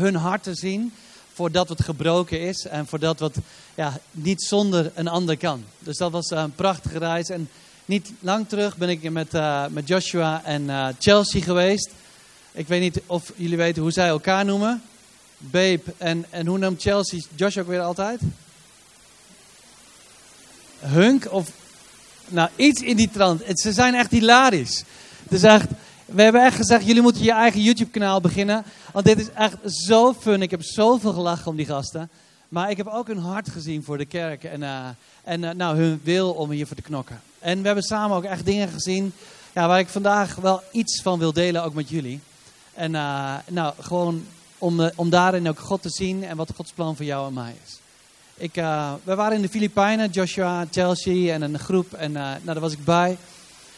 hun hart te zien voor dat wat gebroken is en voor dat wat ja, niet zonder een ander kan. Dus dat was een prachtige reis. En niet lang terug ben ik met, uh, met Joshua en uh, Chelsea geweest. Ik weet niet of jullie weten hoe zij elkaar noemen. Babe. En, en hoe noemt Chelsea Joshua ook weer altijd? Hunk of... Nou, iets in die trant. Ze zijn echt hilarisch. Het is echt... We hebben echt gezegd, jullie moeten je eigen YouTube kanaal beginnen. Want dit is echt zo fun. Ik heb zoveel gelachen om die gasten. Maar ik heb ook hun hart gezien voor de kerk. En, uh, en uh, nou, hun wil om hiervoor te knokken. En we hebben samen ook echt dingen gezien. Ja, waar ik vandaag wel iets van wil delen, ook met jullie. En uh, nou, gewoon om, om daarin ook God te zien en wat Gods plan voor jou en mij is. Ik, we waren in de Filipijnen, Joshua, Chelsea en een groep. En nou, daar was ik bij.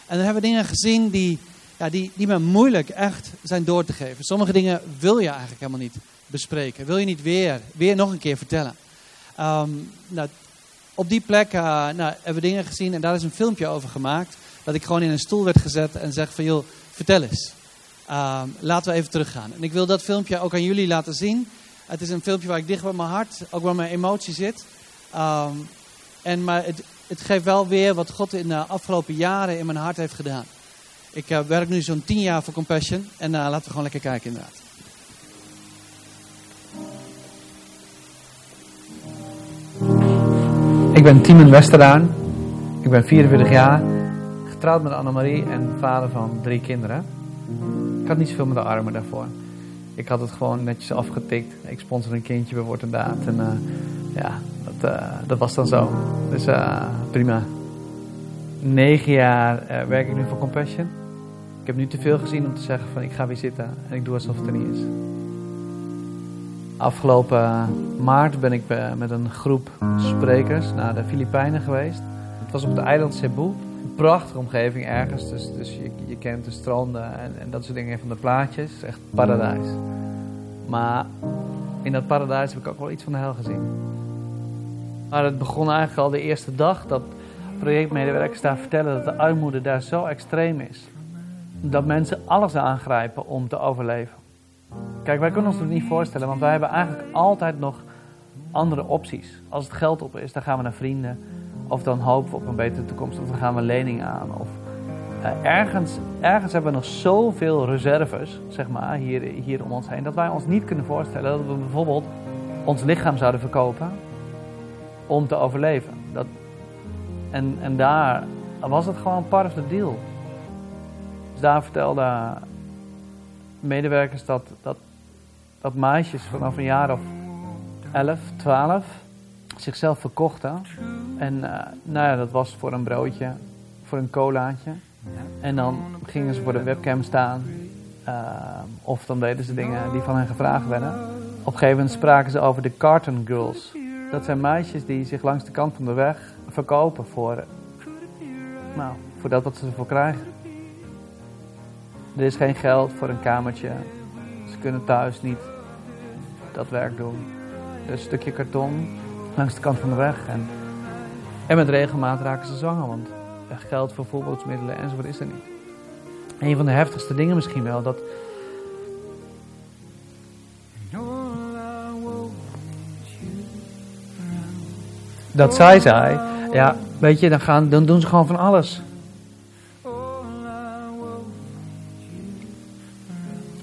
En dan hebben we dingen gezien die ja, die, die me moeilijk echt zijn door te geven. Sommige dingen wil je eigenlijk helemaal niet bespreken. Wil je niet weer, weer nog een keer vertellen. Um, nou, op die plek uh, nou, hebben we dingen gezien en daar is een filmpje over gemaakt. Dat ik gewoon in een stoel werd gezet en zeg van joh, vertel eens. Um, laten we even teruggaan. En ik wil dat filmpje ook aan jullie laten zien. Het is een filmpje waar ik dicht bij mijn hart, ook waar mijn emotie zit. Um, en, maar het, het geeft wel weer wat God in de afgelopen jaren in mijn hart heeft gedaan. Ik uh, werk nu zo'n tien jaar voor Compassion. En uh, laten we gewoon lekker kijken inderdaad. Ik ben Timon Westeraan. Ik ben 44 jaar. Getrouwd met Annemarie en vader van drie kinderen. Ik had niet zoveel met de armen daarvoor. Ik had het gewoon netjes afgetikt. Ik sponsor een kindje bij Word en Daad. En uh, ja, dat, dat was dan zo. Dus prima. Negen jaar werk ik nu voor Compassion. Ik heb nu te veel gezien om te zeggen van ik ga weer zitten en ik doe alsof het er niet is. Afgelopen maart ben ik met een groep sprekers naar de Filipijnen geweest. Het was op het eiland Cebu. Prachtige omgeving ergens, dus, dus je, je kent de stranden en, en dat soort dingen van de plaatjes. Echt paradijs. Maar in dat paradijs heb ik ook wel iets van de hel gezien. Maar het begon eigenlijk al de eerste dag dat projectmedewerkers daar vertellen dat de armoede daar zo extreem is dat mensen alles aangrijpen om te overleven. Kijk, wij kunnen ons dat niet voorstellen, want wij hebben eigenlijk altijd nog andere opties. Als het geld op is, dan gaan we naar vrienden. Of dan hopen we op een betere toekomst, of dan gaan we lening aan. Of, uh, ergens, ergens hebben we nog zoveel reserves, zeg maar, hier, hier om ons heen, dat wij ons niet kunnen voorstellen dat we bijvoorbeeld ons lichaam zouden verkopen om te overleven. Dat, en, en daar was het gewoon part of the deal. Daar vertelden medewerkers dat, dat, dat meisjes vanaf een jaar of 11, 12 zichzelf verkochten. En uh, nou ja, dat was voor een broodje, voor een colaatje. En dan gingen ze voor de webcam staan. Uh, of dan deden ze dingen die van hen gevraagd werden. Op een gegeven moment spraken ze over de carton girls. Dat zijn meisjes die zich langs de kant van de weg verkopen voor, nou, voor dat wat ze ervoor krijgen. Er is geen geld voor een kamertje. Ze kunnen thuis niet dat werk doen. Een stukje karton langs de kant van de weg. En, en met regelmaat raken ze zwanger, want geld voor voorbeeldsmiddelen enzovoort is er niet. Een van de heftigste dingen misschien wel, dat... Dat zij zei, ja, weet je, dan, gaan, dan doen ze gewoon van alles.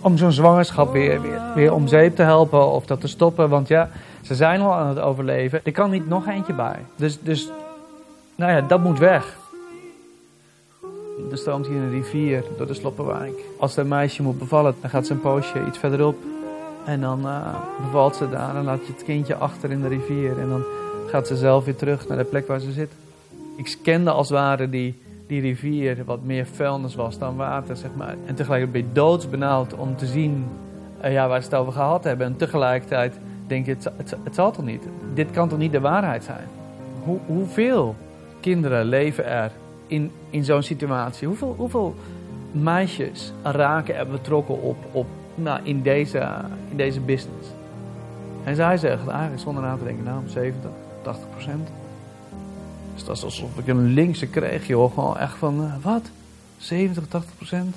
Om zo'n zwangerschap weer, weer, weer om zeep te helpen of dat te stoppen. Want ja, ze zijn al aan het overleven. Er kan niet nog eentje bij. Dus, dus nou ja, dat moet weg. Er stroomt hier een rivier door de Sloppenwijk. Als een meisje moet bevallen, dan gaat ze een poosje iets verderop. En dan uh, bevalt ze daar en laat je het kindje achter in de rivier. En dan gaat ze zelf weer terug naar de plek waar ze zit. Ik kende als het ware die, die rivier wat meer vuilnis was dan water, zeg maar. En tegelijkertijd ben je doodsbenauwd om te zien uh, ja, waar ze het over gehad hebben. En tegelijkertijd denk je, het, het, het, zal toch niet? Dit kan toch niet de waarheid zijn? Hoe, hoeveel kinderen leven er in, in zo'n situatie? Hoeveel, hoeveel meisjes raken er betrokken op, op, nou, in, deze, in deze business? En zij zegt eigenlijk zonder na te denken, nou 70, 80 procent. Dus dat is alsof ik een linkse kreeg, joh. Gewoon echt van, uh, wat? 70, 80 procent?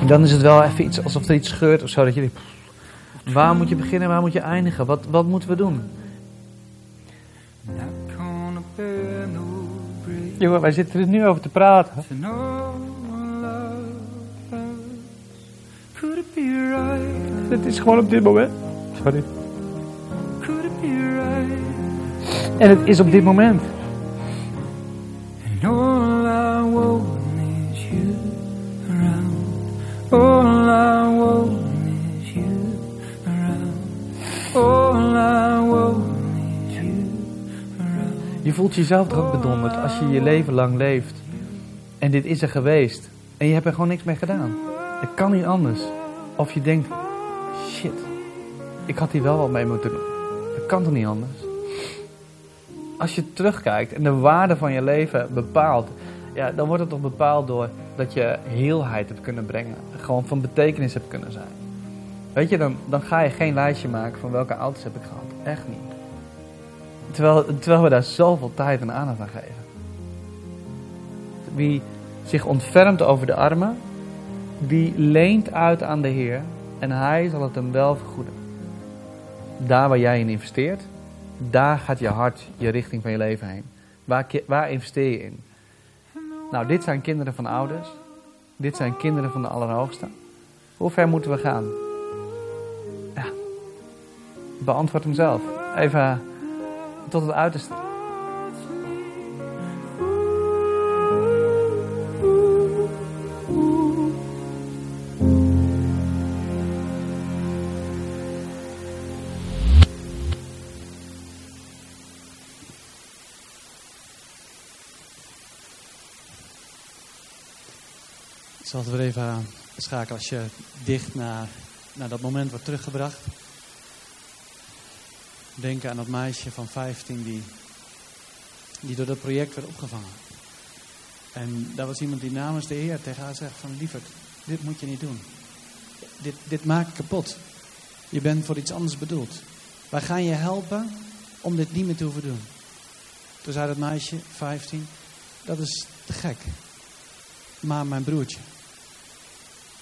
En dan is het wel even iets, alsof er iets scheurt of zo. Dat je denkt, Waar moet je beginnen, waar moet je eindigen? Wat, wat moeten we doen? Jongen, wij zitten er nu over te praten. Het is gewoon op dit moment. Sorry. En het is op dit moment. And all I want is you around. All I want is you around. All I want is you around. Je voelt jezelf toch ook bedonderd als je je leven lang leeft. En dit is er geweest. En je hebt er gewoon niks mee gedaan. Het kan niet anders. Of je denkt, shit, ik had hier wel wat mee moeten doen. Dat kan toch niet anders? Als je terugkijkt en de waarde van je leven bepaalt, ja, dan wordt het toch bepaald door dat je heelheid hebt kunnen brengen. Gewoon van betekenis hebt kunnen zijn. Weet je, dan, dan ga je geen lijstje maken van welke ouders heb ik gehad. Echt niet. Terwijl, terwijl we daar zoveel tijd en aandacht aan geven. Wie zich ontfermt over de armen, die leent uit aan de Heer en Hij zal het hem wel vergoeden. Daar waar jij in investeert, daar gaat je hart, je richting van je leven heen. Waar, waar investeer je in? Nou, dit zijn kinderen van ouders. Dit zijn kinderen van de Allerhoogste. Hoe ver moeten we gaan? Ja. Beantwoord hem zelf. Even tot het uiterste. Zal het weer even schakelen als je dicht naar, naar dat moment wordt teruggebracht. Denk aan dat meisje van 15 die, die door dat project werd opgevangen. En daar was iemand die namens de Heer tegen haar zegt van lieverd, dit moet je niet doen. Dit, dit maakt kapot. Je bent voor iets anders bedoeld. Wij gaan je helpen om dit niet meer te hoeven doen. Toen zei dat meisje, 15, dat is te gek. Maar mijn broertje.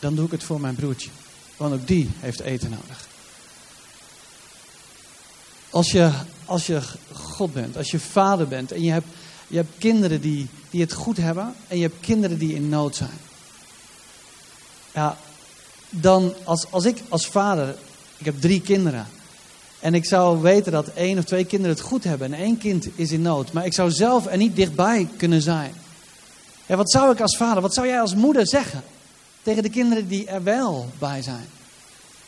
Dan doe ik het voor mijn broertje. Want ook die heeft eten nodig. Als je, als je God bent, als je vader bent en je hebt, je hebt kinderen die, die het goed hebben en je hebt kinderen die in nood zijn. Ja, dan als, als ik als vader, ik heb drie kinderen. En ik zou weten dat één of twee kinderen het goed hebben en één kind is in nood. Maar ik zou zelf er niet dichtbij kunnen zijn. Ja, wat zou ik als vader, wat zou jij als moeder zeggen tegen de kinderen die er wel bij zijn?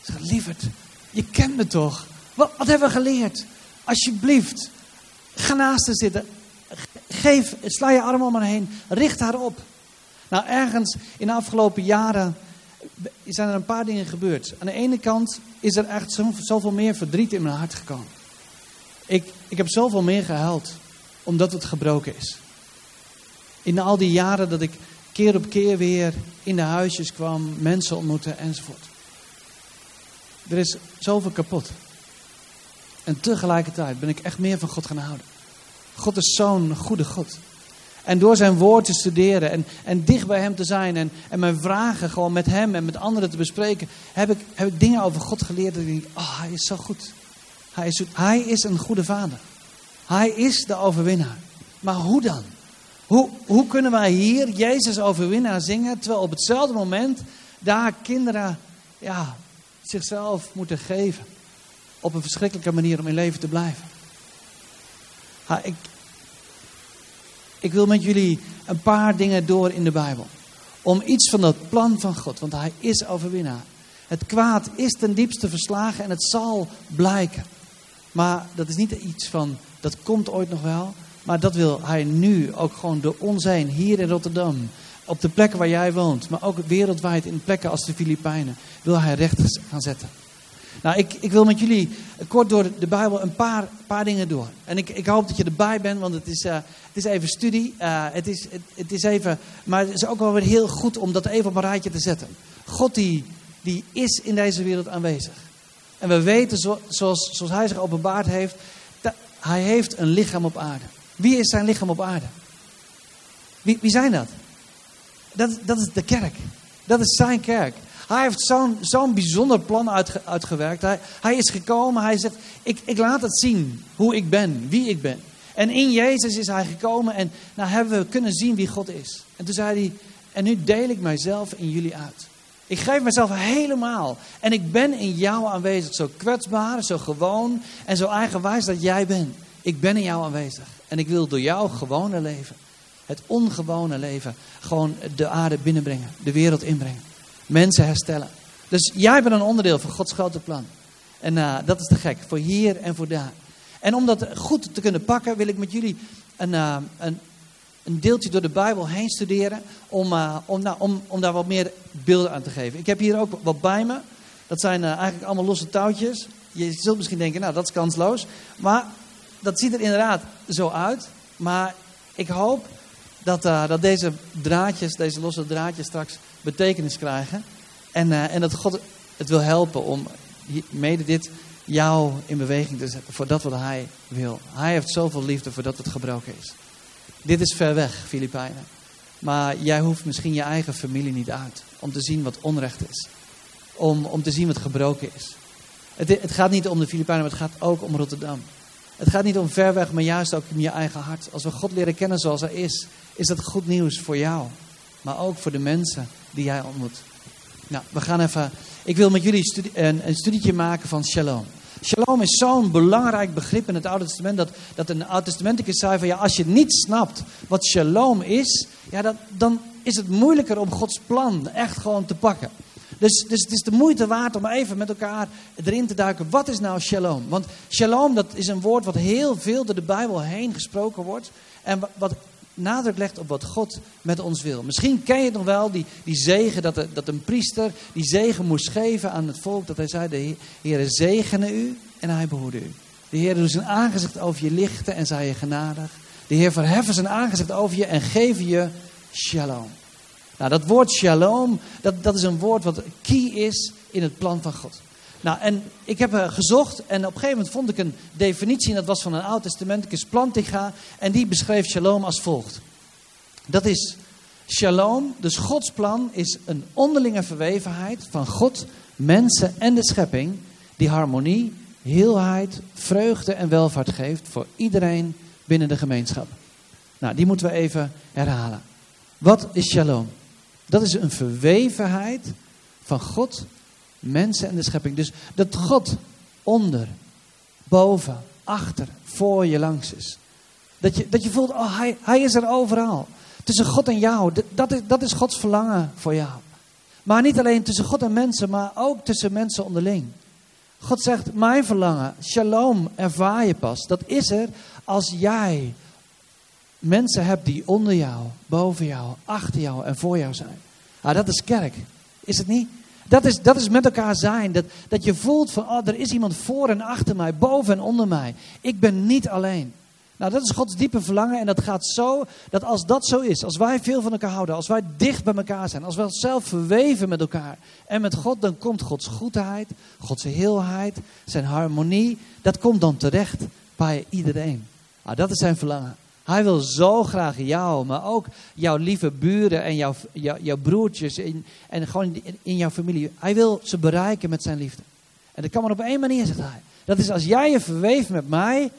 Zeg, lieverd, je kent me toch? Wat, wat hebben we geleerd? Alsjeblieft, ga naast haar zitten. Geef, sla je arm om haar heen. Richt haar op. Nou, ergens in de afgelopen jaren zijn er een paar dingen gebeurd. Aan de ene kant is er echt zo- zoveel meer verdriet in mijn hart gekomen. Ik, ik heb zoveel meer gehuild omdat het gebroken is. In al die jaren dat ik keer op keer weer in de huisjes kwam, mensen ontmoette enzovoort. Er is zoveel kapot. En tegelijkertijd ben ik echt meer van God gaan houden. God is zo'n goede God. En door zijn woord te studeren en, en dicht bij hem te zijn en, en mijn vragen gewoon met hem en met anderen te bespreken, heb ik, heb dingen over God geleerd dat ik oh, hij is zo goed. Hij is, hij is een goede vader. Hij is de overwinnaar. Maar hoe dan? Hoe, hoe kunnen wij hier Jezus overwinnaar zingen, terwijl op hetzelfde moment daar kinderen ja, zichzelf moeten geven op een verschrikkelijke manier om in leven te blijven? Ik, ik wil met jullie een paar dingen door in de Bijbel. Om iets van dat plan van God, want Hij is overwinnaar. Het kwaad is ten diepste verslagen en het zal blijken. Maar dat is niet iets van, dat komt ooit nog wel. Maar dat wil Hij nu ook gewoon door ons heen, hier in Rotterdam. Op de plekken waar jij woont, maar ook wereldwijd in plekken als de Filipijnen. Wil Hij recht gaan zetten. Nou, ik, ik wil met jullie kort door de Bijbel een paar, paar dingen door. En ik, ik hoop dat je erbij bent, want het is, uh, het is even studie. Uh, het, is, het, het, is even, maar het is ook wel weer heel goed om dat even op een rijtje te zetten. God die, die is in deze wereld aanwezig. En we weten, zo, zoals, zoals hij zich openbaard heeft, hij heeft een lichaam op aarde. Wie is zijn lichaam op aarde? Wie, wie zijn dat? dat? Dat is de kerk. Dat is zijn kerk. Hij heeft zo'n zo'n bijzonder plan uitge- uitgewerkt. Hij, hij is gekomen, hij zegt, ik, ik laat het zien hoe ik ben, wie ik ben. En in Jezus is hij gekomen en nou hebben we kunnen zien wie God is. En toen zei hij, en nu deel ik mijzelf in jullie uit. Ik geef mezelf helemaal. En ik ben in jou aanwezig. Zo kwetsbaar, zo gewoon en zo eigenwijs dat jij bent. Ik ben in jou aanwezig. En ik wil door jouw gewone leven, het ongewone leven, gewoon de aarde binnenbrengen. De wereld inbrengen. Mensen herstellen. Dus jij bent een onderdeel van Gods grote plan. En eh, dat is te gek. Voor hier en voor daar. En om dat goed te kunnen pakken, wil ik met jullie een, eh, een, een deeltje door de Bijbel heen studeren. Om, eh, om, nou, om, om daar wat meer beelden aan te geven. Ik heb hier ook wat bij me. Dat zijn eigenlijk allemaal losse touwtjes. Je zult misschien denken, nou dat is kansloos. Maar dat ziet er inderdaad zo uit. Maar ik hoop dat, eh, dat deze draadjes, deze losse draadjes straks betekenis krijgen. En, eh, en dat God het wil helpen om mede dit jou in beweging te zetten voor dat wat hij wil. Hij heeft zoveel liefde voor dat wat gebroken is. Dit is ver weg, Filipijnen. Maar jij hoeft misschien je eigen familie niet uit om te zien wat onrecht is. Om, om te zien wat gebroken is. Het, het gaat niet om de Filipijnen, maar het gaat ook om Rotterdam. Het gaat niet om ver weg, maar juist ook om je eigen hart. Als we God leren kennen zoals hij is, is dat goed nieuws voor jou. Maar ook voor de mensen die jij ontmoet. Nou, we gaan even. Ik wil met jullie een, een studietje maken van shalom. Shalom is zo'n belangrijk begrip in het Oude Testament. Dat, dat een Oud-testamenticus zei van ja, als je niet snapt wat shalom is, ja, dat, dan is het moeilijker om Gods plan echt gewoon te pakken. Dus, dus het is de moeite waard om even met elkaar erin te duiken. Wat is nou shalom? Want shalom dat is een woord wat heel veel door de Bijbel heen gesproken wordt. En wa- wat nadruk legt op wat God met ons wil. Misschien ken je het nog wel, die, die zegen dat, de- dat een priester die zegen moest geven aan het volk. Dat hij zei, de Heer zegene u en hij behoede u. De Heer doet zijn aangezicht over je lichten en zij je genadig. De Heer verheffen zijn aangezicht over je en geef je shalom. Nou, dat woord shalom, dat, dat is een woord wat key is in het plan van God. Nou, en ik heb eh, gezocht en op een gegeven moment vond ik een definitie. En dat was van een oud-testamenticus Plantinga. En die beschreef shalom als volgt. Dat is shalom, dus Gods plan is een onderlinge verwevenheid van God, mensen en de schepping. Die harmonie, heelheid, vreugde en welvaart geeft voor iedereen binnen de gemeenschap. Nou, die moeten we even herhalen. Wat is shalom? Dat is een verwevenheid van God, mensen en de schepping. Dus dat God onder, boven, achter, voor je langs is. Dat je, dat je voelt, oh, hij, hij is er overal. Tussen God en jou. Dat- is, dat is Gods verlangen voor jou. Maar niet alleen tussen God en mensen, maar ook tussen mensen onderling. God zegt, mijn verlangen, shalom, ervaar je pas. Dat is er als jij mensen hebt die onder jou, boven jou, achter jou en voor jou zijn. Ah, dat is kerk. Is het niet? Dat is, dat is met elkaar zijn. Dat, dat je voelt van, oh, er is iemand voor en achter mij, boven en onder mij. Ik ben niet alleen. Nou, dat is Gods diepe verlangen en dat gaat zo, dat als dat zo is, als wij veel van elkaar houden, als wij dicht bij elkaar zijn, als wij onszelf verweven met elkaar en met God, dan komt Gods goedheid, Gods heelheid, zijn harmonie, dat komt dan terecht bij iedereen. Nou, dat is zijn verlangen. Hij wil zo graag jou, maar ook jouw lieve buren en jouw, jouw, broertjes in, en gewoon in, in jouw familie. Hij wil ze bereiken met zijn liefde. En dat kan maar op één manier, zegt hij. Dat is als jij je verweeft met mij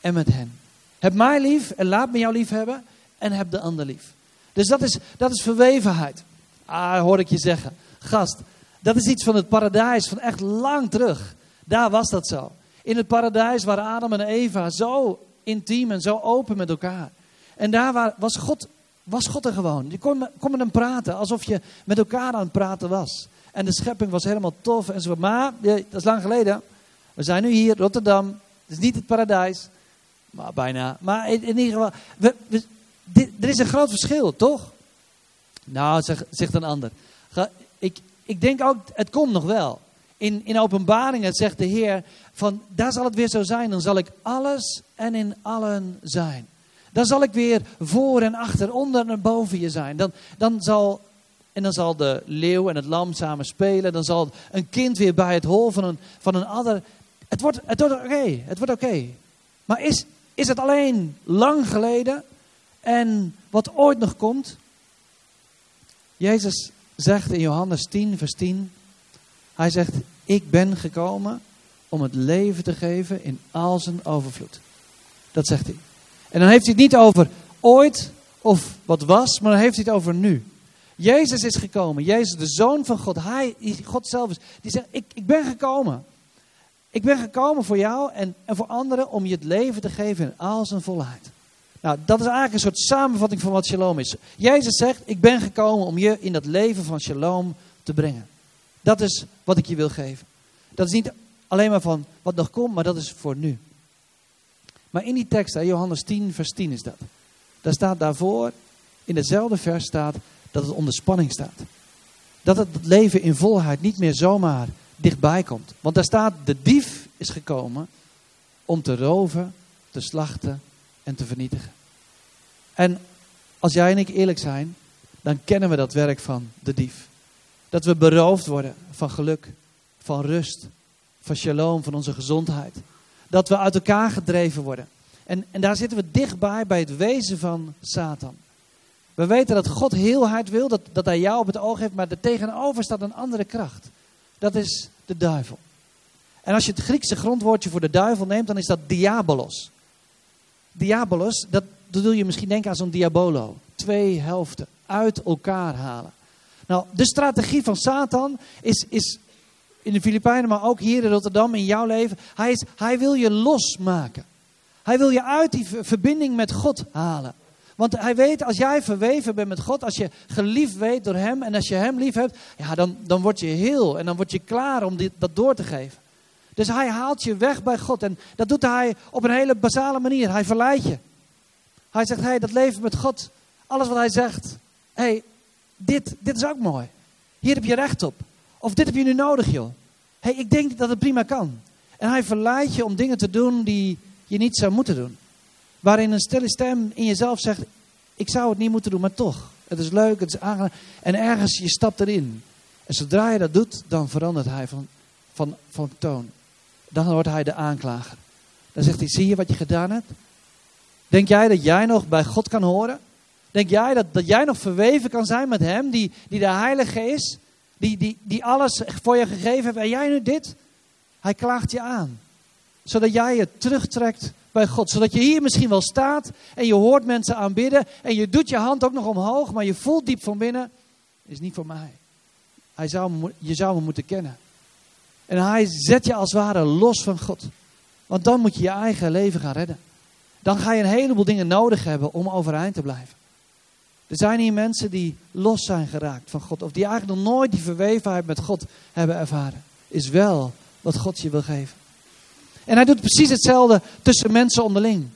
en met hen. Heb mij lief en laat me jou lief hebben en heb de ander lief. Dus dat is, dat is verwevenheid. Ah, hoor ik je zeggen. Gast, dat is iets van het paradijs van echt lang terug. Daar was dat zo. In het paradijs waren Adam en Eva zo intiem en zo open met elkaar. En daar wa- was God, was God er gewoon. Je kon, kon met hem praten alsof je met elkaar aan het praten was. En de schepping was helemaal tof en zo. Maar, dat is lang geleden. We zijn nu hier, Rotterdam. Het is niet het paradijs. Maar bijna. Maar in, ieder geval, we, we- er is een groot verschil, toch? Nou, zegt, zegt een ander. Ik, ik denk ook, het komt nog wel. In, in openbaringen zegt de Heer, van daar zal het weer zo zijn. Dan zal ik alles en in allen zijn. Dan zal ik weer voor en achter, onder en boven je zijn. Dan, dan zal, en dan zal de leeuw en het lam samen spelen. Dan zal een kind weer bij het hol van een, van een ander. Het wordt, het wordt oké. Maar is, is het alleen lang geleden en wat ooit nog komt? Jezus zegt in Johannes 10, vers 10: Hij zegt, ik ben gekomen om het leven te geven in al zijn overvloed. Dat zegt hij. En dan heeft hij het niet over ooit of wat was, maar dan heeft hij het over nu. Jezus is gekomen. Jezus, de Zoon van God. Hij, God zelf is. Die zegt, ik, ik ben gekomen. Ik ben gekomen voor jou en, en voor anderen om je het leven te geven in al zijn volheid. Nou, dat is eigenlijk een soort samenvatting van wat shalom is. Jezus zegt, ik ben gekomen om je in dat leven van shalom te brengen. Dat is wat ik je wil geven. Dat is niet alleen maar van wat nog komt, maar dat is voor nu. Maar in die tekst, Johannes 10, vers 10 is dat. Daar staat daarvoor, in hetzelfde vers staat, dat het onder spanning staat. Dat het leven in volheid niet meer zomaar dichtbij komt. Want daar staat, de dief is gekomen om te roven, te slachten en te vernietigen. En als jij en ik eerlijk zijn, dan kennen we dat werk van de dief. Dat we beroofd worden van geluk, van rust, van shalom, van onze gezondheid. Dat we uit elkaar gedreven worden. En, en daar zitten we dichtbij bij het wezen van Satan. We weten dat God heelheid wil, dat, dat hij jou op het oog heeft, maar er tegenover staat een andere kracht. Dat is de duivel. En als je het Griekse grondwoordje voor de duivel neemt, dan is dat diabolos. Diabolos, dat, dat doe je misschien denken aan zo'n diabolo. Twee helften uit elkaar halen. Nou, de strategie van Satan is, is in de Filipijnen, maar ook hier in Rotterdam, in jouw leven. Hij, is, hij wil je losmaken. Hij wil je uit die verbinding met God halen. Want hij weet, als jij verweven bent met God, als je geliefd weet door hem en als je hem lief hebt, ja, dan, dan word je heel en dan word je klaar om dit, dat door te geven. Dus hij haalt je weg bij God en dat doet hij op een hele basale manier. Hij verleidt je. Hij zegt, hé, hey, dat leven met God, alles wat hij zegt, hé, hey, dit, dit is ook mooi. Hier heb je recht op. Of dit heb je nu nodig, joh. Hey, ik denk dat het prima kan. En hij verleidt je om dingen te doen die je niet zou moeten doen. Waarin een stille stem in jezelf zegt, ik zou het niet moeten doen, maar toch. Het is leuk, het is aangenaam. En ergens, je stapt erin. En zodra je dat doet, dan verandert hij van, van, van toon. Dan wordt hij de aanklager. Dan zegt hij, zie je wat je gedaan hebt? Denk jij dat jij nog bij God kan horen? Denk jij dat, dat jij nog verweven kan zijn met hem, die, die de heilige is? Die, die, die alles voor je gegeven heeft. En jij nu dit? Hij klaagt je aan. Zodat jij je terugtrekt bij God. Zodat je hier misschien wel staat en je hoort mensen aanbidden. En je doet je hand ook nog omhoog, maar je voelt diep van binnen. Is niet voor mij. Hij zou, je zou me moeten kennen. En hij zet je als het ware los van God. Want dan moet je je eigen leven gaan redden. Dan ga je een heleboel dingen nodig hebben om overeind te blijven. Er zijn hier mensen die los zijn geraakt van God. Of die eigenlijk nog nooit die verwevenheid met God hebben ervaren. Is wel wat God je wil geven. En hij doet precies hetzelfde tussen mensen onderling.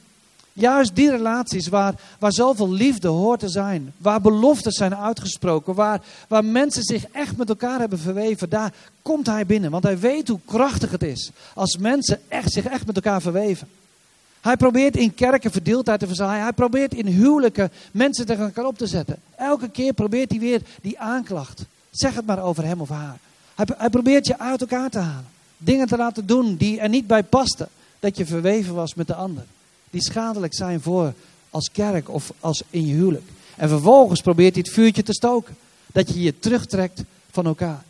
Juist die relaties waar, waar zoveel liefde hoort te zijn. Waar beloftes zijn uitgesproken. Waar, waar mensen zich echt met elkaar hebben verweven. Daar komt hij binnen. Want hij weet hoe krachtig het is. Als mensen echt, zich echt met elkaar verweven. Hij probeert in kerken verdeeldheid te verzaaien. Hij probeert in huwelijken mensen tegen elkaar op te zetten. Elke keer probeert hij weer die aanklacht. Zeg het maar over hem of haar. Hij, probeert je uit elkaar te halen. Dingen te laten doen die er niet bij pasten. Dat je verweven was met de ander. Die schadelijk zijn voor als kerk of als in je huwelijk. En vervolgens probeert hij het vuurtje te stoken. Dat je je terugtrekt van elkaar.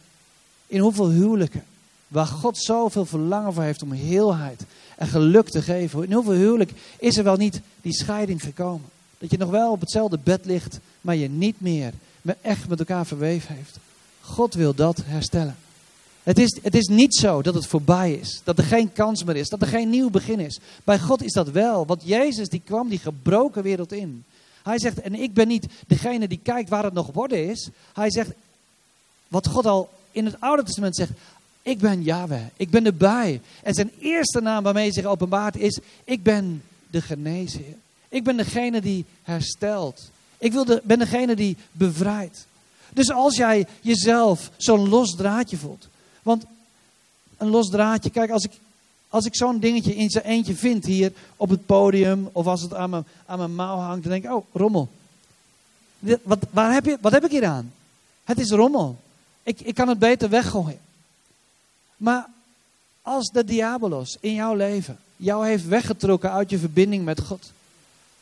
In hoeveel huwelijken, waar God zoveel verlangen voor heeft om heelheid en geluk te geven. In hoeveel huwelijk is er wel niet die scheiding gekomen? Dat je nog wel op hetzelfde bed ligt, maar je niet meer echt met elkaar verweven heeft. God wil dat herstellen. Het is, het is niet zo dat het voorbij is. Dat er geen kans meer is. Dat er geen nieuw begin is. Bij God is dat wel. Want Jezus die kwam die gebroken wereld in. Hij zegt, en ik ben niet degene die kijkt waar het nog worden is. Hij zegt, wat God al in het Oude Testament zegt. Ik ben Yahweh. Ik ben erbij. En zijn eerste naam waarmee hij zich openbaart is, ik ben de genezer. Ik ben degene die herstelt. Ik wil de, ben degene die bevrijdt. Dus als jij jezelf zo'n los draadje voelt, want een los draadje, kijk, als ik, als ik zo'n dingetje in zijn eentje vind hier op het podium, of als het aan mijn, aan mijn mouw hangt, dan denk ik, oh, rommel. Wat, waar heb je, wat heb ik hier aan? Het is rommel. Ik, ik kan het beter weggooien. Maar als de diabolos in jouw leven jou heeft weggetrokken uit je verbinding met God.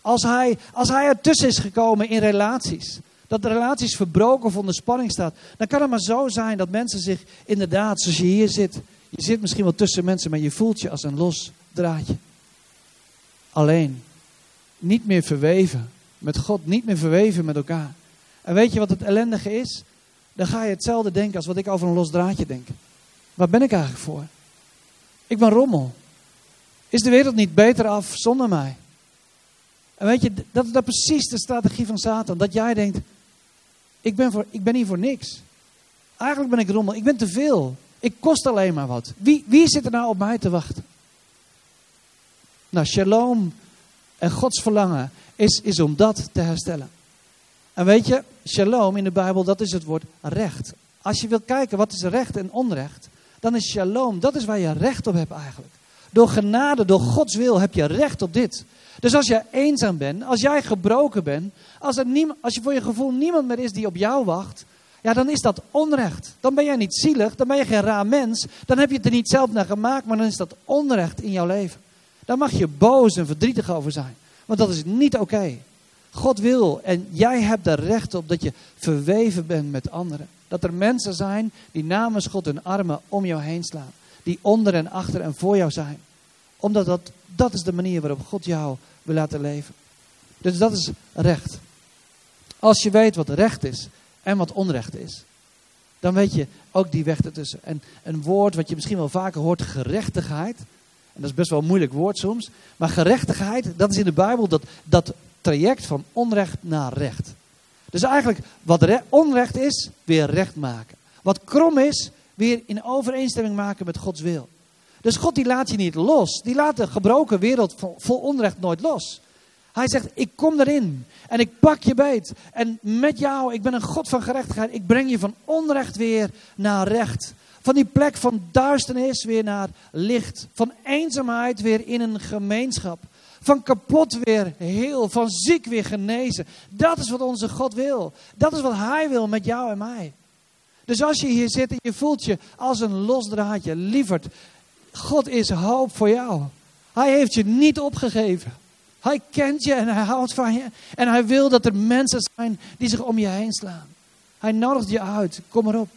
Als hij, als hij ertussen is gekomen in relaties. Dat de relaties verbroken of onder spanning staat. Dan kan het maar zo zijn dat mensen zich inderdaad, zoals je hier zit. Je zit misschien wel tussen mensen, maar je voelt je als een los draadje. Alleen. Niet meer verweven met God. Niet meer verweven met elkaar. En weet je wat het ellendige is? Dan ga je hetzelfde denken als wat ik over een los draadje denk. Waar ben ik eigenlijk voor? Ik ben rommel. Is de wereld niet beter af zonder mij? En weet je, dat is precies de strategie van Satan. Dat jij denkt, ik ben, voor, ik ben hier voor niks. Eigenlijk ben ik rommel, ik ben te veel. Ik kost alleen maar wat. Wie, wie zit er nou op mij te wachten? Nou, shalom en Gods verlangen is, is om dat te herstellen. En weet je, shalom in de Bijbel, dat is het woord recht. Als je wilt kijken wat is recht en onrecht, dan is shalom, dat is waar je recht op hebt eigenlijk. Door genade, door Gods wil heb je recht op dit. Dus als je eenzaam bent, als jij gebroken bent, als, er niemand, als je voor je gevoel niemand meer is die op jou wacht, ja, dan is dat onrecht. Dan ben jij niet zielig, dan ben je geen raar mens, dan heb je het er niet zelf naar gemaakt, maar dan is dat onrecht in jouw leven. Daar mag je boos en verdrietig over zijn, want dat is niet oké. God wil en jij hebt er recht op dat je verweven bent met anderen. Dat er mensen zijn die namens God hun armen om jou heen slaan. Die onder en achter en voor jou zijn. Omdat dat, dat is de manier waarop God jou wil laten leven. Dus dat is recht. Als je weet wat recht is en wat onrecht is, dan weet je ook die weg ertussen. En een woord wat je misschien wel vaker hoort, gerechtigheid. En dat is best wel een moeilijk woord soms. Maar gerechtigheid, dat is in de Bijbel dat, dat traject van onrecht naar recht. Dus eigenlijk wat onrecht is, weer recht maken. Wat krom is, weer in overeenstemming maken met Gods wil. Dus God die laat je niet los. Die laat de gebroken wereld vol onrecht nooit los. Hij zegt, ik kom erin en ik pak je beet. En met jou, ik ben een God van gerechtigheid. Ik breng je van onrecht weer naar recht. Van die plek van duisternis weer naar licht. Van eenzaamheid weer in een gemeenschap. Van kapot weer heel, van ziek weer genezen. Dat is wat onze God wil. Dat is wat Hij wil met jou en mij. Dus als je hier zit en je voelt je als een losdraadje, lieverd, God is hoop voor jou. Hij heeft je niet opgegeven. Hij kent je en hij houdt van je. En hij wil dat er mensen zijn die zich om je heen slaan. Hij nodigt je uit. Kom erop.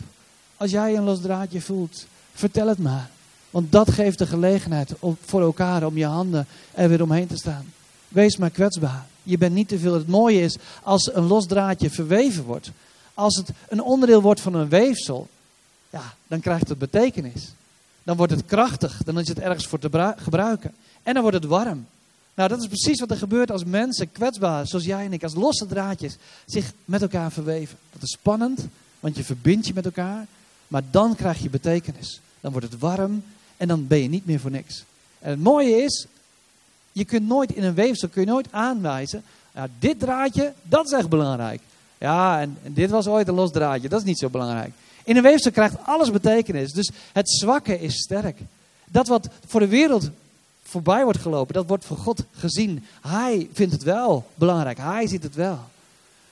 Als jij een losdraadje voelt, vertel het maar. Want dat geeft de gelegenheid voor elkaar om je handen er weer omheen te staan. Wees maar kwetsbaar. Je bent niet te veel. Het mooie is als een los draadje verweven wordt. Als het een onderdeel wordt van een weefsel. Ja, dan krijgt het betekenis. Dan wordt het krachtig. Dan is het ergens voor te gebruiken. En dan wordt het warm. Nou, dat is precies wat er gebeurt als mensen kwetsbaar, zoals jij en ik, als losse draadjes, zich met elkaar verweven. Dat is spannend, want je verbindt je met elkaar. Maar dan krijg je betekenis. Dan wordt het warm en dan ben je niet meer voor niks. En het mooie is, je kunt nooit in een weefsel kun je nooit aanwijzen. Ja, dit draadje, dat is echt belangrijk. Ja, en, dit was ooit een los draadje, dat is niet zo belangrijk. In een weefsel krijgt alles betekenis. Dus het zwakke is sterk. Dat wat voor de wereld voorbij wordt gelopen, dat wordt voor God gezien. Hij vindt het wel belangrijk, hij ziet het wel.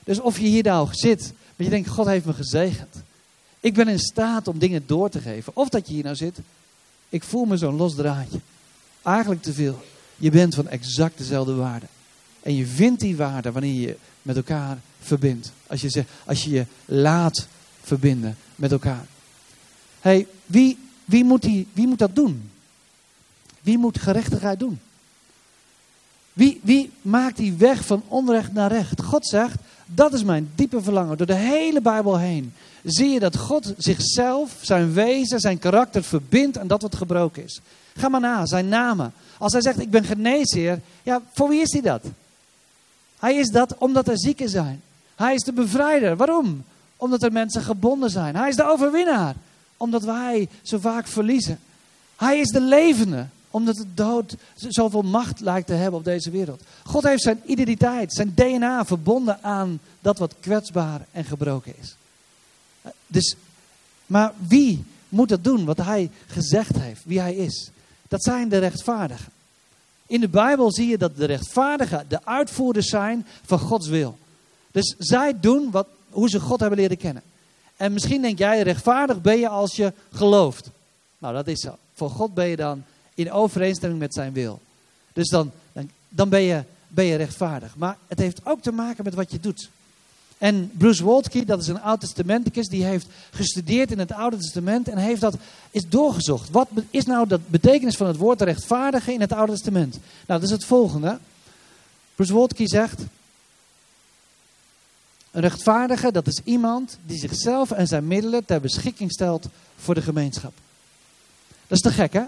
Dus of je hier nou zit, maar je denkt, God heeft me gezegend. Ik ben in staat om dingen door te geven. Of dat je hier nou zit ik voel me zo'n los draadje. Eigenlijk te veel. Je bent van exact dezelfde waarde. En je vindt die waarde wanneer je met elkaar verbindt. Als je, zegt, als je je laat verbinden met elkaar. hey, wie, wie, moet die, wie moet dat doen? Wie moet gerechtigheid doen? Wie, wie maakt die weg van onrecht naar recht? God zegt, dat is mijn diepe verlangen. Door de hele Bijbel heen zie je dat God zichzelf, zijn wezen, zijn karakter verbindt aan dat wat gebroken is. Ga maar na, zijn namen. Als hij zegt, ik ben geneesheer, ja, voor wie is hij dat? Hij is dat omdat er zieken zijn. Hij is de bevrijder. Waarom? Omdat er mensen gebonden zijn. Hij is de overwinnaar. Omdat wij zo vaak verliezen. Hij is de levende omdat de dood zoveel macht lijkt te hebben op deze wereld. God heeft zijn identiteit, zijn DNA verbonden aan dat wat kwetsbaar en gebroken is. Dus, maar wie moet dat doen wat hij gezegd heeft, wie hij is? Dat zijn de rechtvaardigen. In de Bijbel zie je dat de rechtvaardigen de uitvoerders zijn van Gods wil. Dus zij doen wat, hoe ze God hebben leren kennen. En misschien denk jij, rechtvaardig ben je als je gelooft. Nou, dat is zo. Voor God ben je dan in overeenstemming met zijn wil. Dus dan, dan, dan ben, je, ben je rechtvaardig. Maar het heeft ook te maken met wat je doet. En Bruce Waltke, dat is een oud-testamenticus, die heeft gestudeerd in het Oude Testament en heeft dat is doorgezocht. Wat is nou de betekenis van het woord rechtvaardigen in het Oude Testament? Nou, dat is het volgende. Bruce Waltke zegt, een rechtvaardige, dat is iemand die zichzelf en zijn middelen ter beschikking stelt voor de gemeenschap. Dat is te gek, hè?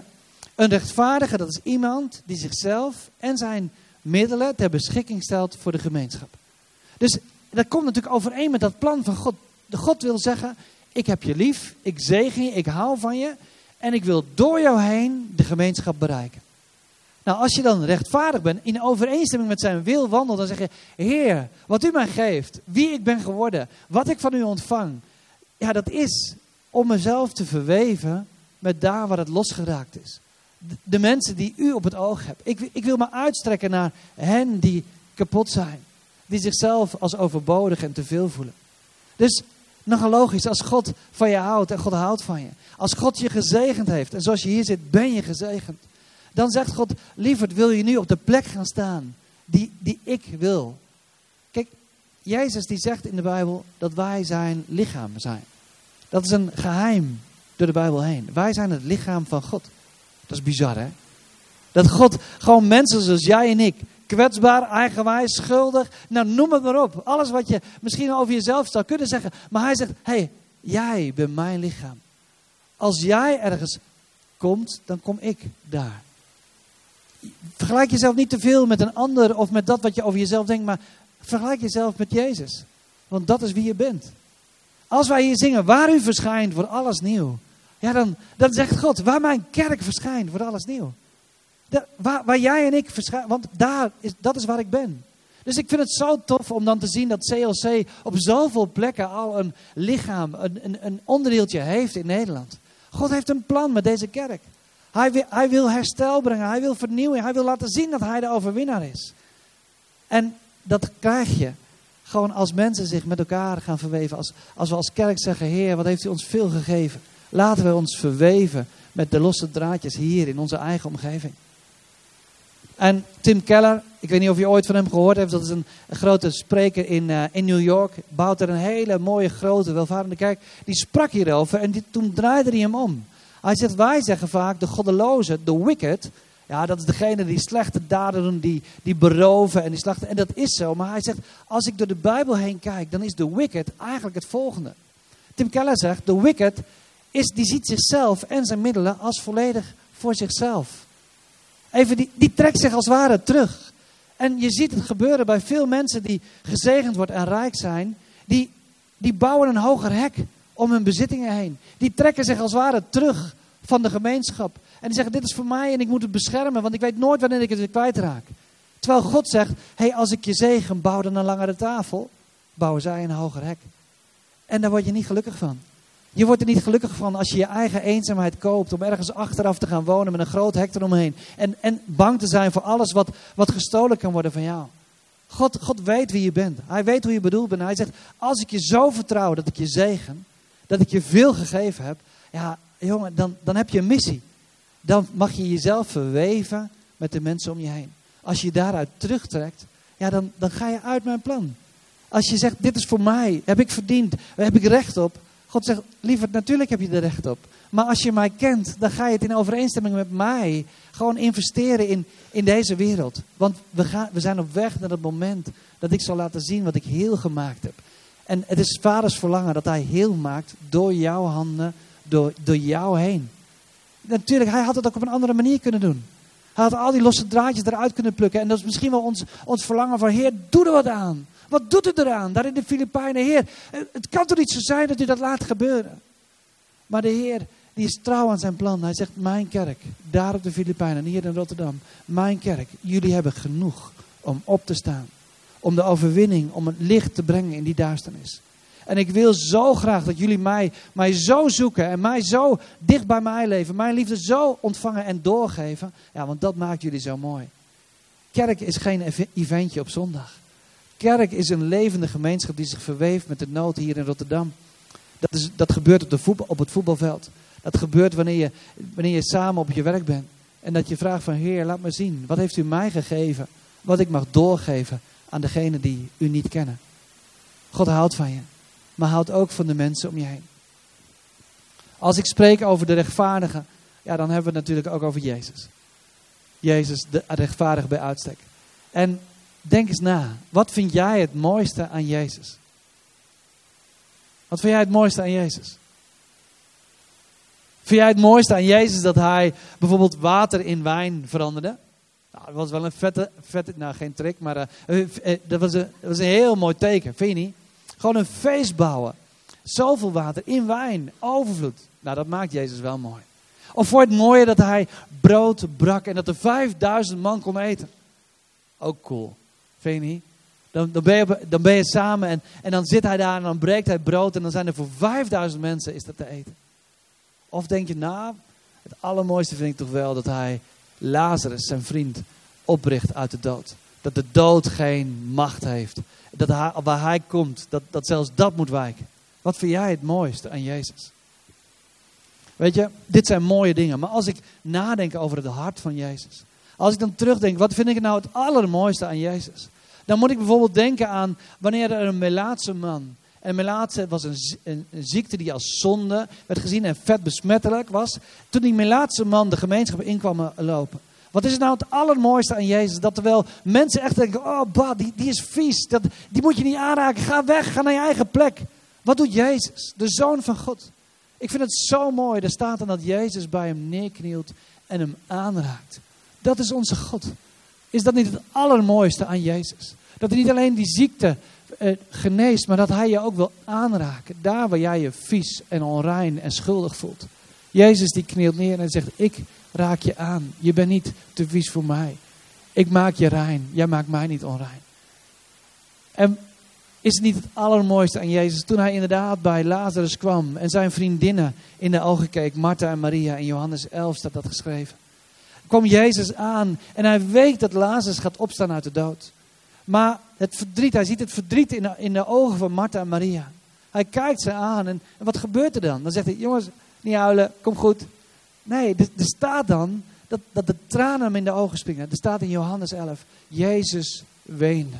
Een rechtvaardige, dat is iemand die zichzelf en zijn middelen ter beschikking stelt voor de gemeenschap. Dus dat komt natuurlijk overeen met dat plan van God. God wil zeggen, ik heb je lief, ik zegen je, ik hou van je en ik wil door jou heen de gemeenschap bereiken. Nou, als je dan rechtvaardig bent, in overeenstemming met zijn wil wandelt, dan zeg je, Heer, wat u mij geeft, wie ik ben geworden, wat ik van u ontvang, ja, dat is om mezelf te verweven met daar waar het losgeraakt is. De, mensen die u op het oog hebt. Ik, ik wil me uitstrekken naar hen die kapot zijn, die zichzelf als overbodig en te veel voelen. Dus nogal logisch, als God van je houdt en God houdt van je, als God je gezegend heeft, en zoals je hier zit, ben je gezegend. Dan zegt God, lieverd, wil je nu op de plek gaan staan die, die ik wil. Kijk, Jezus die zegt in de Bijbel dat wij zijn lichaam zijn. Dat is een geheim door de Bijbel heen. Wij zijn het lichaam van God. Dat is bizar, hè? Dat God gewoon mensen zoals jij en ik, kwetsbaar, eigenwijs, schuldig, nou noem het maar op. Alles wat je misschien over jezelf zou kunnen zeggen. Maar hij zegt, hé, hey, jij bent mijn lichaam. Als jij ergens komt, dan kom ik daar. Vergelijk jezelf niet te veel met een ander of met dat wat je over jezelf denkt, maar vergelijk jezelf met Jezus. Want dat is wie je bent. Als wij hier zingen, waar u verschijnt, wordt alles nieuw. Ja, dan, dan zegt God, waar mijn kerk verschijnt, wordt alles nieuw. Da- waar, waar jij en ik verschijnen, want daar is, dat is waar ik ben. Dus ik vind het zo tof om dan te zien dat CLC op zoveel plekken al een lichaam, een, een, een onderdeeltje heeft in Nederland. God heeft een plan met deze kerk. Hij wil, hij wil herstel brengen, hij wil vernieuwing, hij wil laten zien dat hij de overwinnaar is. En dat krijg je gewoon als mensen zich met elkaar gaan verweven. Als, als we als kerk zeggen, Heer, wat heeft u ons veel gegeven. Laten we ons verweven met de losse draadjes hier in onze eigen omgeving. En Tim Keller, ik weet niet of je ooit van hem gehoord hebt, dat is een, grote spreker in, eh, in New York. Bouwt er een hele mooie, grote, welvarende kerk. Die sprak hierover en die, toen draaide hij hem om. Hij zegt, wij zeggen vaak de goddeloze, de wicked. Ja, dat is degene die slechte daden doen, die, die beroven en die slachten. En dat is zo. Maar hij zegt, als ik door de Bijbel heen kijk, dan is de wicked eigenlijk het volgende. Tim Keller zegt, de wicked is, die ziet zichzelf en zijn middelen als volledig voor zichzelf. Even, die, die trekt zich als het ware terug. En je ziet het gebeuren bij veel mensen die gezegend worden en rijk zijn. Die, die bouwen een hoger hek om hun bezittingen heen. Die trekken zich als het ware terug van de gemeenschap. En die zeggen, dit is voor mij en ik moet het beschermen, want ik weet nooit wanneer ik het weer kwijtraak. Terwijl God zegt, hey, als ik je zegen, bouw dan een langere tafel. Bouwen zij een hoger hek. En daar word je niet gelukkig van. Je wordt er niet gelukkig van als je je eigen eenzaamheid koopt om ergens achteraf te gaan wonen met een groot hek eromheen. En, en bang te zijn voor alles wat, wat gestolen kan worden van jou. God, God weet wie je bent. Hij weet hoe je bedoeld bent. Hij zegt, als ik je zo vertrouw dat ik je zegen, dat ik je veel gegeven heb. Ja, jongen, dan, dan heb je een missie. Dan mag je jezelf verweven met de mensen om je heen. Als je daaruit terugtrekt, ja, dan, dan ga je uit mijn plan. Als je zegt, dit is voor mij, heb ik verdiend, heb ik recht op. God zegt, liever, natuurlijk heb je er recht op. Maar als je mij kent, dan ga je het in overeenstemming met mij gewoon investeren in, in deze wereld. Want we, gaan, we zijn op weg naar het moment dat ik zal laten zien wat ik heel gemaakt heb. En het is vaders verlangen dat hij heel maakt door jouw handen, door, door jou heen. Natuurlijk, hij had het ook op een andere manier kunnen doen. Hij had al die losse draadjes eruit kunnen plukken. En dat is misschien wel ons, ons verlangen van, Heer, doe er wat aan. Wat doet het eraan? Daar in de Filipijnen, Heer, het kan toch niet zo zijn dat u dat laat gebeuren. Maar de Heer, die is trouw aan zijn plan. Hij zegt, mijn kerk, daar op de Filipijnen, hier in Rotterdam. Mijn kerk, jullie hebben genoeg om op te staan. Om de overwinning, om het licht te brengen in die duisternis. En ik wil zo graag dat jullie mij, mij zo zoeken en mij zo dicht bij mij leven. Mijn liefde zo ontvangen en doorgeven. Ja, want dat maakt jullie zo mooi. Kerk is geen eventje op zondag. Kerk is een levende gemeenschap die zich verweeft met de nood hier in Rotterdam. Dat, is, dat gebeurt op, de voetbal, op het voetbalveld. Dat gebeurt wanneer je, wanneer je samen op je werk bent. En dat je vraagt van Heer, laat me zien. Wat heeft u mij gegeven? Wat ik mag doorgeven aan degenen die u niet kennen. God houdt van je, maar houdt ook van de mensen om je heen. Als ik spreek over de rechtvaardigen, ja, dan hebben we het natuurlijk ook over Jezus. Jezus, de rechtvaardige bij uitstek. En denk eens na, wat vind jij het mooiste aan Jezus? Wat vind jij het mooiste aan Jezus? Vind jij het mooiste aan Jezus dat hij bijvoorbeeld water in wijn veranderde? Nou, dat was wel een vette, vette nou geen trick, maar uh, dat, was een, dat was een heel mooi teken, vind je niet? Gewoon een feest bouwen. Zoveel water in wijn, overvloed. Nou, dat maakt Jezus wel mooi. Of voor het mooie dat hij brood brak en dat er 5000 man kon eten. Ook cool, vind je niet? Dan, dan, ben, je, dan ben je samen en, en dan zit hij daar en dan breekt hij brood en dan zijn er voor 5000 mensen is dat te eten. Of denk je, nou, het allermooiste vind ik toch wel dat hij Lazarus, zijn vriend, opricht uit de dood. Dat de dood geen macht heeft. Dat waar hij komt, dat, dat zelfs dat moet wijken. Wat vind jij het mooiste aan Jezus? Weet je, dit zijn mooie dingen. Maar als ik nadenk over het hart van Jezus. Als ik dan terugdenk, wat vind ik nou het allermooiste aan Jezus? Dan moet ik bijvoorbeeld denken aan wanneer er een Melaatse man en melaatse was een, een, ziekte die als zonde werd gezien en vet besmettelijk was. Toen die melaatse man de gemeenschap in kwam lopen. Wat is het nou het allermooiste aan Jezus? Dat terwijl mensen echt denken, oh bah, die, die is vies. Dat, die moet je niet aanraken. Ga weg, ga naar je eigen plek. Wat doet Jezus? De Zoon van God. Ik vind het zo mooi. Er staat dan dat Jezus bij hem neerknielt en hem aanraakt. Dat is onze God. Is dat niet het allermooiste aan Jezus? Dat hij niet alleen die ziekte eh, geneest, maar dat hij je ook wil aanraken. Daar waar jij je vies en onrein en schuldig voelt. Jezus die knielt neer en zegt, ik raak je aan. Je bent niet te vies voor mij. Ik maak je rein. Jij maakt mij niet onrein. En is het niet het allermooiste aan Jezus? Toen hij inderdaad bij Lazarus kwam en zijn vriendinnen in de ogen keek, Martha en Maria, in Johannes 11 staat dat geschreven. Kwam Jezus aan en hij weet dat Lazarus gaat opstaan uit de dood. Maar het verdriet, hij ziet het verdriet in de, in de ogen van Martha en Maria. Hij kijkt ze aan en, wat gebeurt er dan? Dan zegt hij, jongens, niet huilen, kom goed. Nee, er, er staat dan dat, dat de tranen hem in de ogen springen. Er staat in Johannes 11, Jezus weende.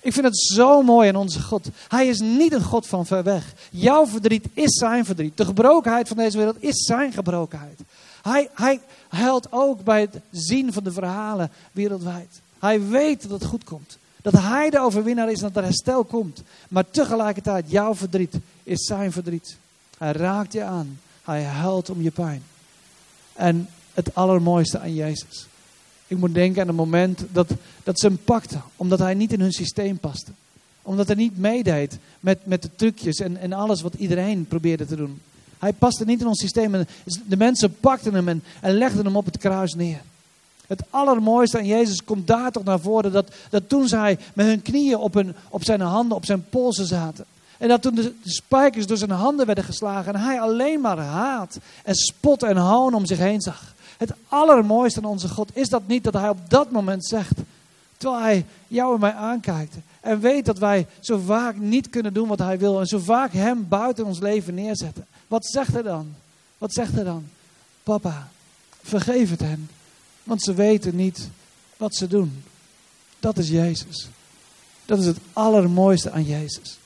Ik vind het zo mooi aan onze God. Hij is niet een God van ver weg. Jouw verdriet is zijn verdriet. De gebrokenheid van deze wereld is zijn gebrokenheid. Hij, hij huilt ook bij het zien van de verhalen wereldwijd. Hij weet dat het goed komt. Dat hij de overwinnaar is en dat er herstel komt. Maar tegelijkertijd, jouw verdriet is zijn verdriet. Hij raakt je aan. Hij huilt om je pijn. En het allermooiste aan Jezus. Ik moet denken aan het moment dat, dat ze hem pakten. Omdat hij niet in hun systeem paste. Omdat hij niet meedeed met, met de trucjes en, en alles wat iedereen probeerde te doen. Hij paste niet in ons systeem. En de mensen pakten hem en, en legden hem op het kruis neer. Het allermooiste aan Jezus komt daar toch naar voren. Dat, dat toen zij met hun knieën op, hun, op zijn handen, op zijn polsen zaten. En dat toen de, spijkers door zijn handen werden geslagen. En hij alleen maar haat en spot en hoon om zich heen zag. Het allermooiste aan onze God is dat niet dat hij op dat moment zegt. Terwijl hij jou en mij aankijkt. En weet dat wij zo vaak niet kunnen doen wat hij wil. En zo vaak hem buiten ons leven neerzetten. Wat zegt hij dan? Wat zegt hij dan? Papa, vergeef het hen. Want ze weten niet wat ze doen. Dat is Jezus. Dat is het allermooiste aan Jezus.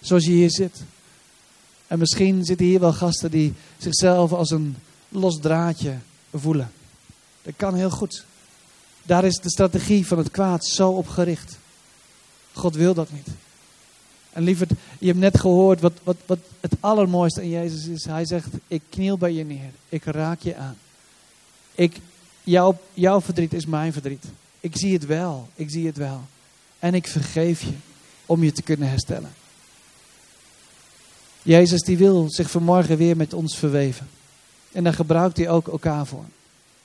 Zoals je hier zit. En misschien zitten hier wel gasten die zichzelf als een los draadje voelen. Dat kan heel goed. Daar is de strategie van het kwaad zo op gericht. God wil dat niet. En lieverd, je hebt net gehoord wat, wat, wat het allermooiste aan Jezus is. Hij zegt, ik kniel bij je neer. Ik raak je aan. Ik, jouw, jouw verdriet is mijn verdriet. Ik zie het wel. Ik zie het wel. En ik vergeef je om je te kunnen herstellen. Jezus die wil zich vanmorgen weer met ons verweven. En daar gebruikt hij ook elkaar voor.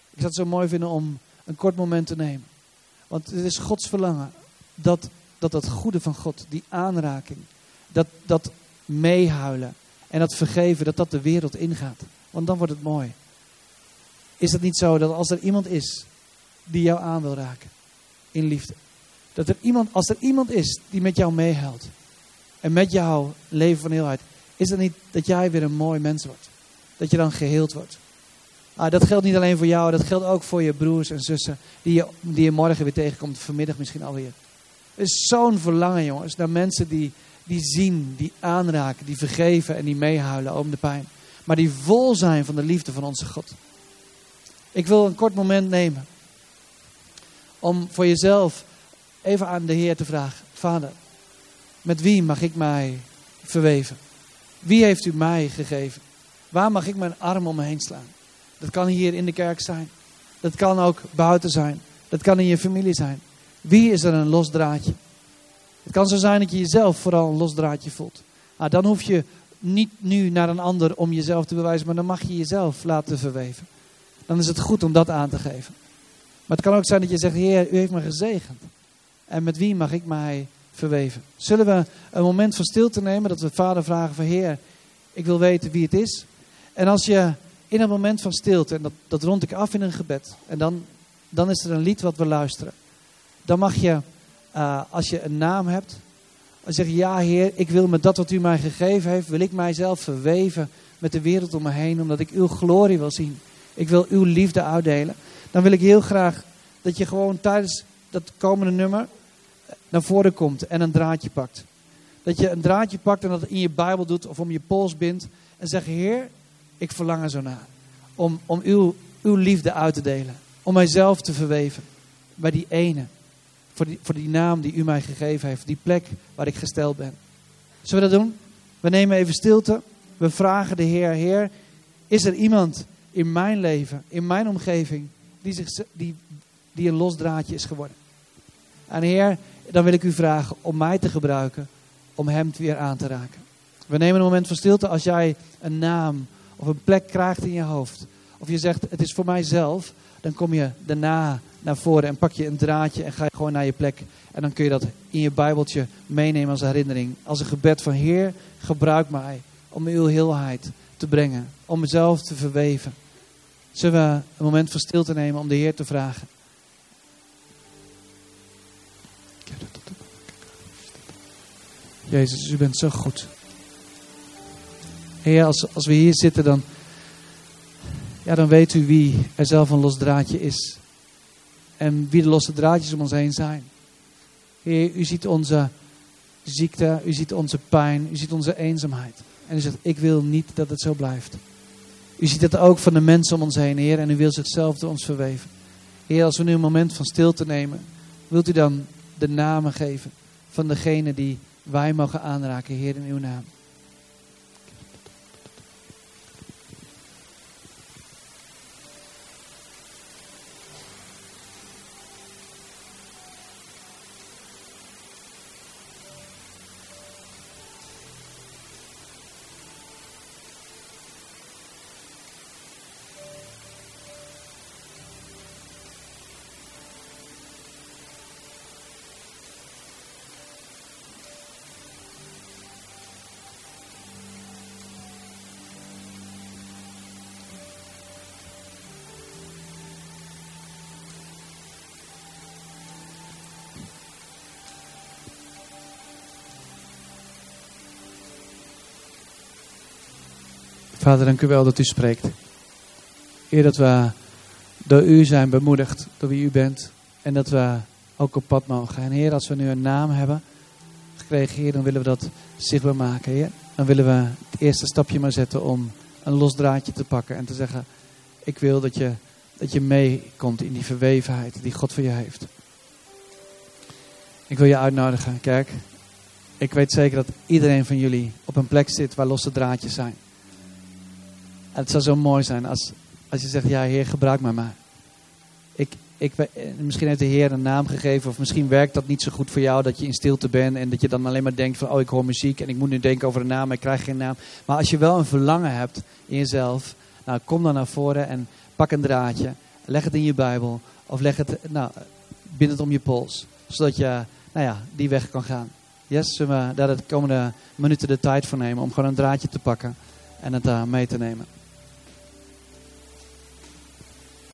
Ik zou het zo mooi vinden om een kort moment te nemen. Want het is Gods verlangen dat dat, dat goede van God, die aanraking, dat, dat meehuilen en dat vergeven, dat dat de wereld ingaat. Want dan wordt het mooi. Is het niet zo dat als er iemand is die jou aan wil raken in liefde, dat er iemand, als er iemand is die met jou meehuilt en met jou leven van heelheid, is het niet dat jij weer een mooi mens wordt? Dat je dan geheeld wordt. Ah, dat geldt niet alleen voor jou, dat geldt ook voor je broers en zussen die je, die je morgen weer tegenkomt, vanmiddag misschien alweer. Is zo'n verlangen, jongens, naar mensen die, die zien, die aanraken, die vergeven en die meehuilen om de pijn. Maar die vol zijn van de liefde van onze God. Ik wil een kort moment nemen om voor jezelf even aan de Heer te vragen: Vader, met wie mag ik mij verweven? Wie heeft u mij gegeven? Waar mag ik mijn arm om me heen slaan? Dat kan hier in de kerk zijn. Dat kan ook buiten zijn. Dat kan in je familie zijn. Wie is er een los draadje? Het kan zo zijn dat je jezelf vooral een los draadje voelt. Nou, dan hoef je niet nu naar een ander om jezelf te bewijzen, maar dan mag je jezelf laten verweven. Dan is het goed om dat aan te geven. Maar het kan ook zijn dat je zegt, Heer, u heeft me gezegend. En met wie mag ik mij verweven? Zullen we een moment van stilte nemen, dat we vader vragen van Heer, ik wil weten wie het is. En als je in een moment van stilte, en dat, dat rond ik af in een gebed, en dan, dan is er een lied wat we luisteren. Dan mag je, uh, als je een naam hebt, zeggen, ja Heer, ik wil met dat wat u mij gegeven heeft, wil ik mijzelf verweven met de wereld om me heen, omdat ik uw glorie wil zien. Ik wil uw liefde uitdelen. Dan wil ik heel graag dat je gewoon tijdens dat komende nummer naar voren komt en een draadje pakt. Dat je een draadje pakt en dat in je Bijbel doet of om je pols bindt. En zegt, Heer, ik verlang er zo naar. Om, om uw, uw liefde uit te delen. Om mijzelf te verweven. Bij die ene. Voor die, voor die naam die u mij gegeven heeft. Die plek waar ik gesteld ben. Zullen we dat doen? We nemen even stilte. We vragen de Heer, Heer, is er iemand in mijn leven, in mijn omgeving, die, zich, die, die een los draadje is geworden? En Heer, dan wil ik u vragen om mij te gebruiken om hem weer aan te raken. We nemen een moment van stilte als jij een naam of een plek krijgt in je hoofd. Of je zegt, het is voor mijzelf. Dan kom je daarna naar voren en pak je een draadje en ga je gewoon naar je plek. En dan kun je dat in je bijbeltje meenemen als herinnering. Als een gebed van Heer, gebruik mij om uw heelheid te brengen. Om mezelf te verweven. Zullen we een moment van stilte nemen om de Heer te vragen. Jezus, u bent zo goed. Heer, als, als we hier zitten, dan, ja, dan weet u wie er zelf een los draadje is. En wie de losse draadjes om ons heen zijn. Heer, u ziet onze ziekte, u ziet onze pijn, u ziet onze eenzaamheid. En u zegt, ik wil niet dat het zo blijft. U ziet het ook van de mensen om ons heen, Heer, en u wil zichzelf door ons verweven. Heer, als we nu een moment van stilte nemen, wilt u dan de namen geven van degene die wij mogen aanraken, Heer, in uw naam. Vader, dank u wel dat u spreekt. Eer dat we door u zijn bemoedigd, door wie u bent. En dat we ook op pad mogen. En Heer, als we nu een naam hebben gekregen, Heer, dan willen we dat zichtbaar maken, Heer. Dan willen we het eerste stapje maar zetten om een los draadje te pakken en te zeggen: Ik wil dat je, dat je meekomt in die verwevenheid die God voor je heeft. Ik wil je uitnodigen, kerk. Ik weet zeker dat iedereen van jullie op een plek zit waar losse draadjes zijn. Het zou zo mooi zijn als, als je zegt, ja Heer, gebruik mij maar. Ik, ik, misschien heeft de Heer een naam gegeven of misschien werkt dat niet zo goed voor jou dat je in stilte bent en dat je dan alleen maar denkt van, oh ik hoor muziek en ik moet nu denken over een naam, ik krijg geen naam. Maar als je wel een verlangen hebt in jezelf, nou kom dan naar voren en pak een draadje, leg het in je Bijbel of leg het, nou, bind het om je pols, zodat je, nou ja, die weg kan gaan. Yes, zullen we daar de komende minuten de tijd voor nemen om gewoon een draadje te pakken en het daar mee te nemen.